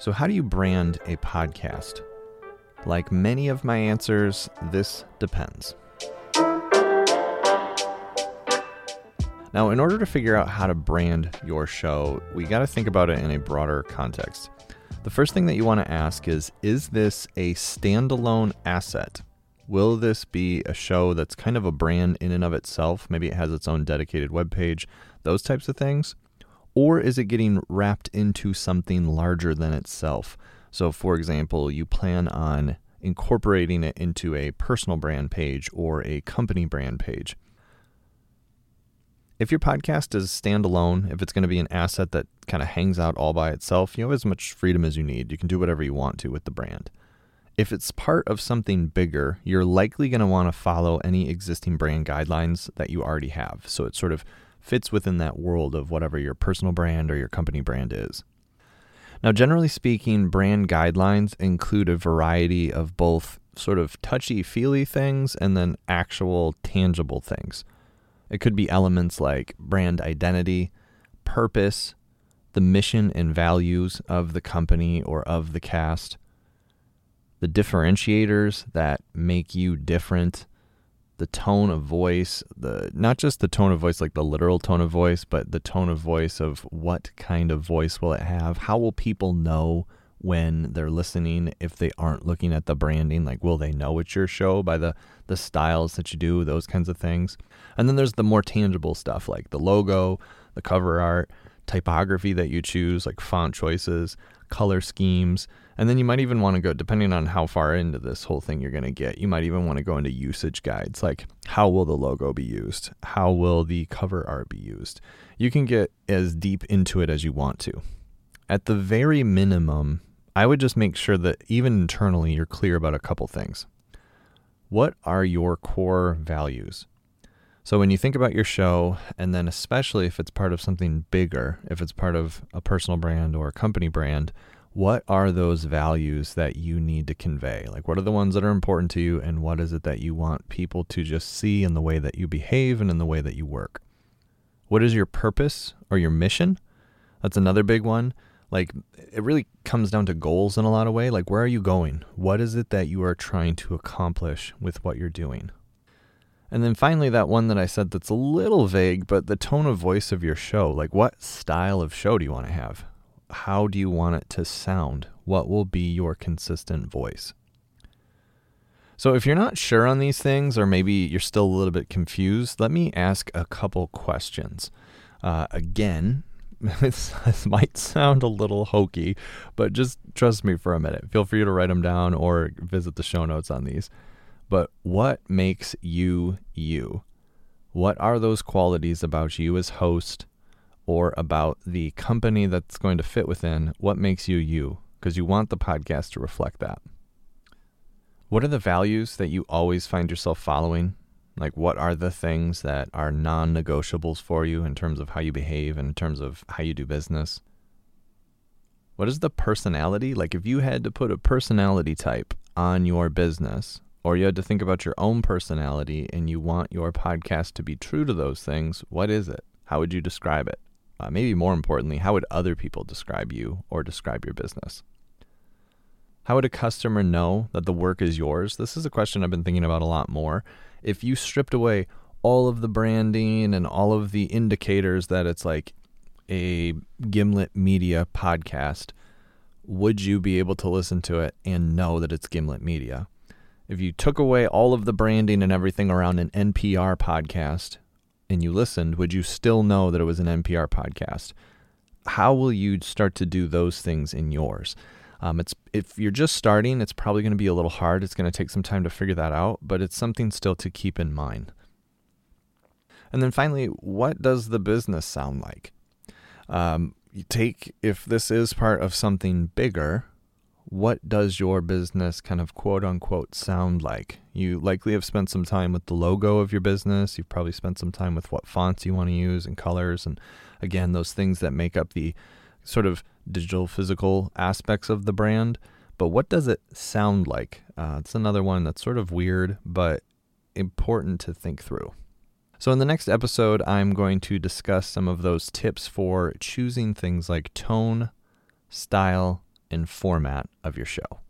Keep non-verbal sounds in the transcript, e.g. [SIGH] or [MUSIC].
So, how do you brand a podcast? Like many of my answers, this depends. Now, in order to figure out how to brand your show, we got to think about it in a broader context. The first thing that you want to ask is Is this a standalone asset? Will this be a show that's kind of a brand in and of itself? Maybe it has its own dedicated web page, those types of things. Or is it getting wrapped into something larger than itself? So, for example, you plan on incorporating it into a personal brand page or a company brand page. If your podcast is standalone, if it's going to be an asset that kind of hangs out all by itself, you have as much freedom as you need. You can do whatever you want to with the brand. If it's part of something bigger, you're likely going to want to follow any existing brand guidelines that you already have. So it sort of fits within that world of whatever your personal brand or your company brand is. Now, generally speaking, brand guidelines include a variety of both sort of touchy feely things and then actual tangible things. It could be elements like brand identity, purpose, the mission and values of the company or of the cast, the differentiators that make you different, the tone of voice, the not just the tone of voice like the literal tone of voice, but the tone of voice of what kind of voice will it have? How will people know when they're listening if they aren't looking at the branding? Like will they know it's your show by the the styles that you do, those kinds of things? And then there's the more tangible stuff like the logo, the cover art, typography that you choose, like font choices, color schemes, and then you might even want to go, depending on how far into this whole thing you're going to get, you might even want to go into usage guides like how will the logo be used? How will the cover art be used? You can get as deep into it as you want to. At the very minimum, I would just make sure that even internally you're clear about a couple things. What are your core values? So when you think about your show, and then especially if it's part of something bigger, if it's part of a personal brand or a company brand, what are those values that you need to convey? Like, what are the ones that are important to you, and what is it that you want people to just see in the way that you behave and in the way that you work? What is your purpose or your mission? That's another big one. Like, it really comes down to goals in a lot of way. Like, where are you going? What is it that you are trying to accomplish with what you're doing? And then finally, that one that I said that's a little vague, but the tone of voice of your show. Like, what style of show do you want to have? How do you want it to sound? What will be your consistent voice? So, if you're not sure on these things, or maybe you're still a little bit confused, let me ask a couple questions. Uh, again, [LAUGHS] this might sound a little hokey, but just trust me for a minute. Feel free to write them down or visit the show notes on these. But what makes you you? What are those qualities about you as host, or about the company that's going to fit within what makes you you, because you want the podcast to reflect that. What are the values that you always find yourself following? Like, what are the things that are non negotiables for you in terms of how you behave and in terms of how you do business? What is the personality? Like, if you had to put a personality type on your business, or you had to think about your own personality and you want your podcast to be true to those things, what is it? How would you describe it? Uh, maybe more importantly, how would other people describe you or describe your business? How would a customer know that the work is yours? This is a question I've been thinking about a lot more. If you stripped away all of the branding and all of the indicators that it's like a Gimlet Media podcast, would you be able to listen to it and know that it's Gimlet Media? If you took away all of the branding and everything around an NPR podcast, and you listened, would you still know that it was an NPR podcast? How will you start to do those things in yours? Um, it's if you're just starting, it's probably going to be a little hard. It's going to take some time to figure that out, but it's something still to keep in mind. And then finally, what does the business sound like? Um, you take if this is part of something bigger, what does your business kind of quote unquote sound like? You likely have spent some time with the logo of your business. You've probably spent some time with what fonts you want to use and colors. And again, those things that make up the sort of digital physical aspects of the brand. But what does it sound like? Uh, it's another one that's sort of weird, but important to think through. So, in the next episode, I'm going to discuss some of those tips for choosing things like tone, style, and format of your show.